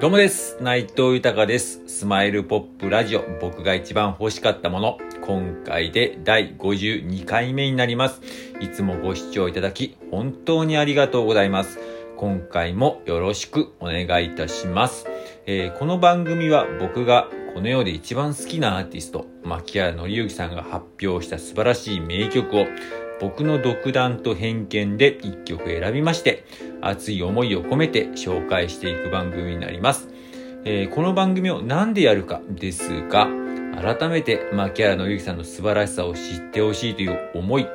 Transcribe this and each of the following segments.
どうもです。内藤豊です。スマイルポップラジオ、僕が一番欲しかったもの。今回で第52回目になります。いつもご視聴いただき、本当にありがとうございます。今回もよろしくお願いいたします。えーこの番組は僕がこの世で一番好きなアーティスト、牧原紀之さんが発表した素晴らしい名曲を、僕の独断と偏見で一曲選びまして、熱い思いを込めて紹介していく番組になります。えーこの番組を何でやるかですが、改めて牧原紀之さんの素晴らしさを知ってほしいという思い、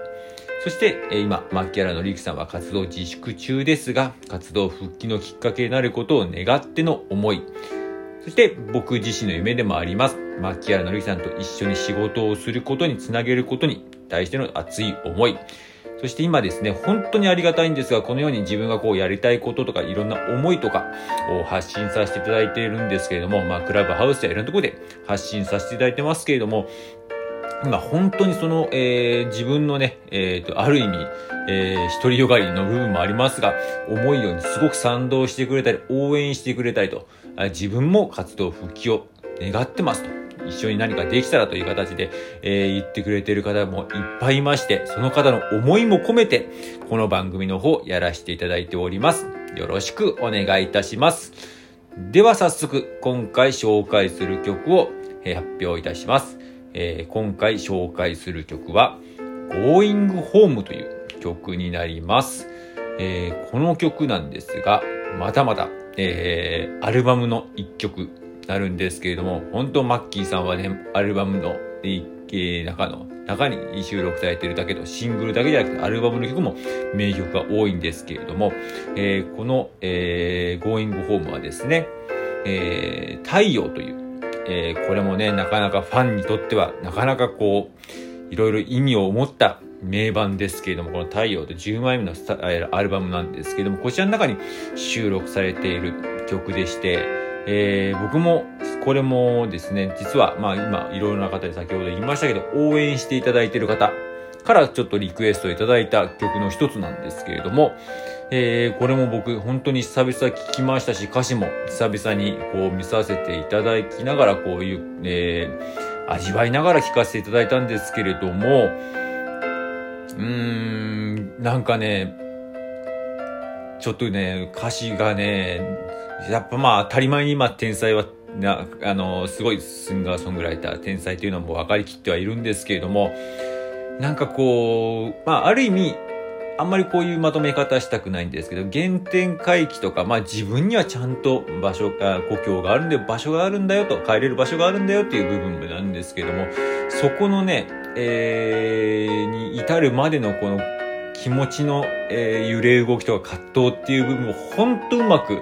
そして、えー今、牧原紀之さんは活動自粛中ですが、活動復帰のきっかけになることを願っての思い、そして僕自身の夢でもあります。牧原のりさんと一緒に仕事をすることにつなげることに対しての熱い思い。そして今ですね、本当にありがたいんですが、このように自分がこうやりたいこととかいろんな思いとかを発信させていただいているんですけれども、まあクラブハウスやいろんなところで発信させていただいてますけれども、今本当にその、えー自分のね、えーと、ある意味、えー、独りよがりの部分もありますが、思いようにすごく賛同してくれたり、応援してくれたりと、自分も活動復帰を願ってますと。一緒に何かできたらという形で、えー言ってくれている方もいっぱいいまして、その方の思いも込めて、この番組の方やらせていただいております。よろしくお願いいたします。では早速、今回紹介する曲を、発表いたします。えー今回紹介する曲は、Going Home という曲になります。えーこの曲なんですが、またまた、えーアルバムの一曲なるんですけれども、本当マッキーさんはね、アルバムの、え中の、中に収録されてるだけと、シングルだけじゃなくて、アルバムの曲も名曲が多いんですけれども、えーこの、えー Going Home はですね、えー太陽という、えーこれもね、なかなかファンにとっては、なかなかこう、いろいろ意味を持った名盤ですけれども、この太陽と10枚目のアルバムなんですけれども、こちらの中に収録されている曲でして、えー僕も、これもですね、実は、まあ今、いろいろな方で先ほど言いましたけど、応援していただいている方からちょっとリクエストいただいた曲の一つなんですけれども、えーこれも僕本当に久々聞きましたし、歌詞も久々にこう見させていただきながらこういう、えー味わいながら聞かせていただいたんですけれども、うーん、なんかね、ちょっとね、歌詞がね、やっぱまあ当たり前に今天才は、な、あの、すごいシンガーソングライター、天才というのも分かりきってはいるんですけれども、なんかこう、まあある意味、あんまりこういうまとめ方したくないんですけど、原点回帰とか、まあ自分にはちゃんと場所が、故郷があるんだよ、場所があるんだよと、帰れる場所があるんだよっていう部分なんですけども、そこのね、えー、に至るまでのこの気持ちの、えー揺れ動きとか葛藤っていう部分を本当うまく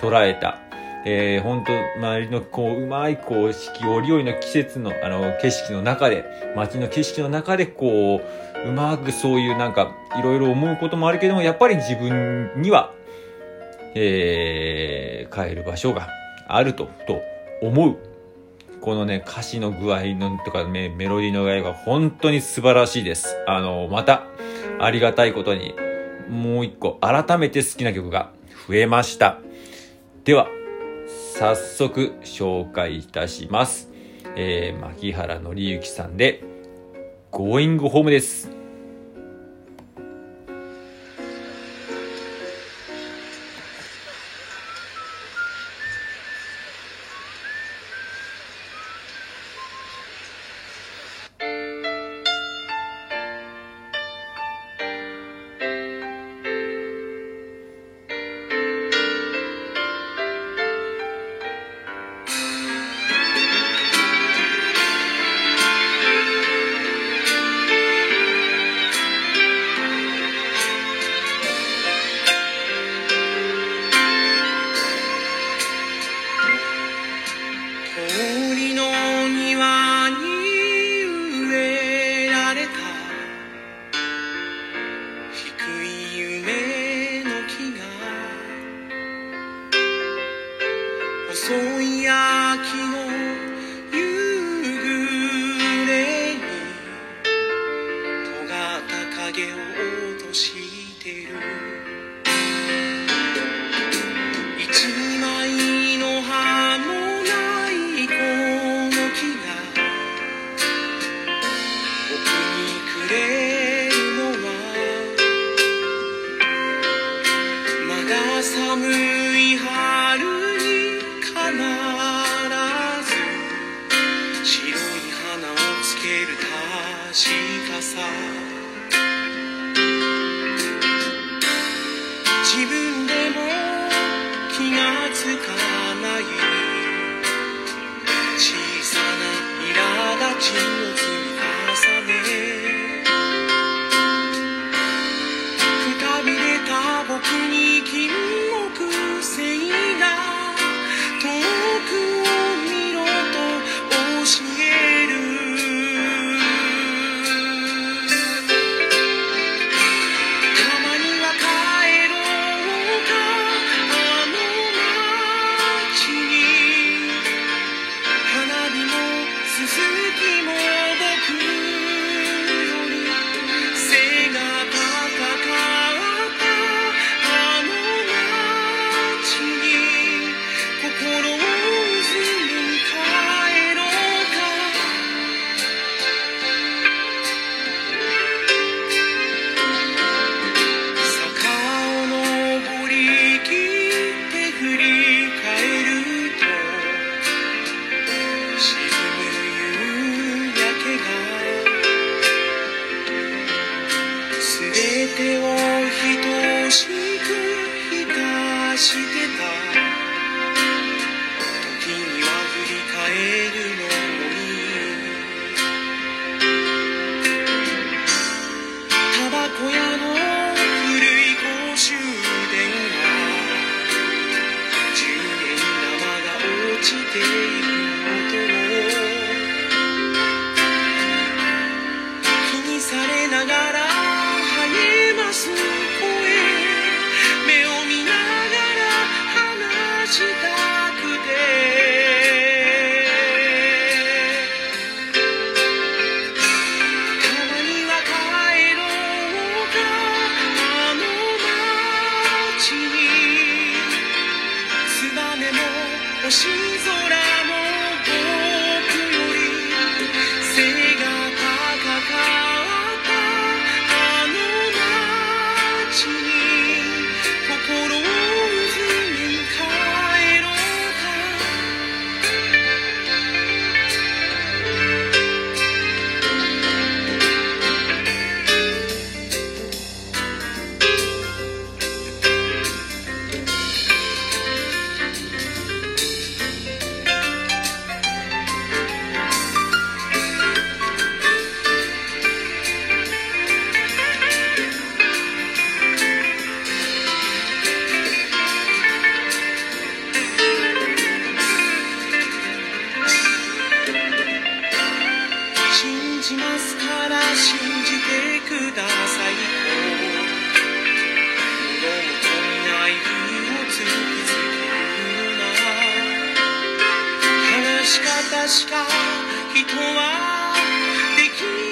捉えた。えー、本当周りのこう、うまい、こう、四季折々の季節の、あの、景色の中で、街の景色の中で、こう、うまくそういうなんか、いろいろ思うこともあるけども、やっぱり自分には、えー、帰る場所があると、と思う。このね、歌詞の具合のとかメメロディーの具合が本当に素晴らしいです。あの、また、ありがたいことに、もう一個、改めて好きな曲が増えました。では、早速紹介いたします。えー、牧原紀之さんで、ゴーイングホームです。細い是。信じますから信じてください。とない。をきけるな話し方しか人はできない。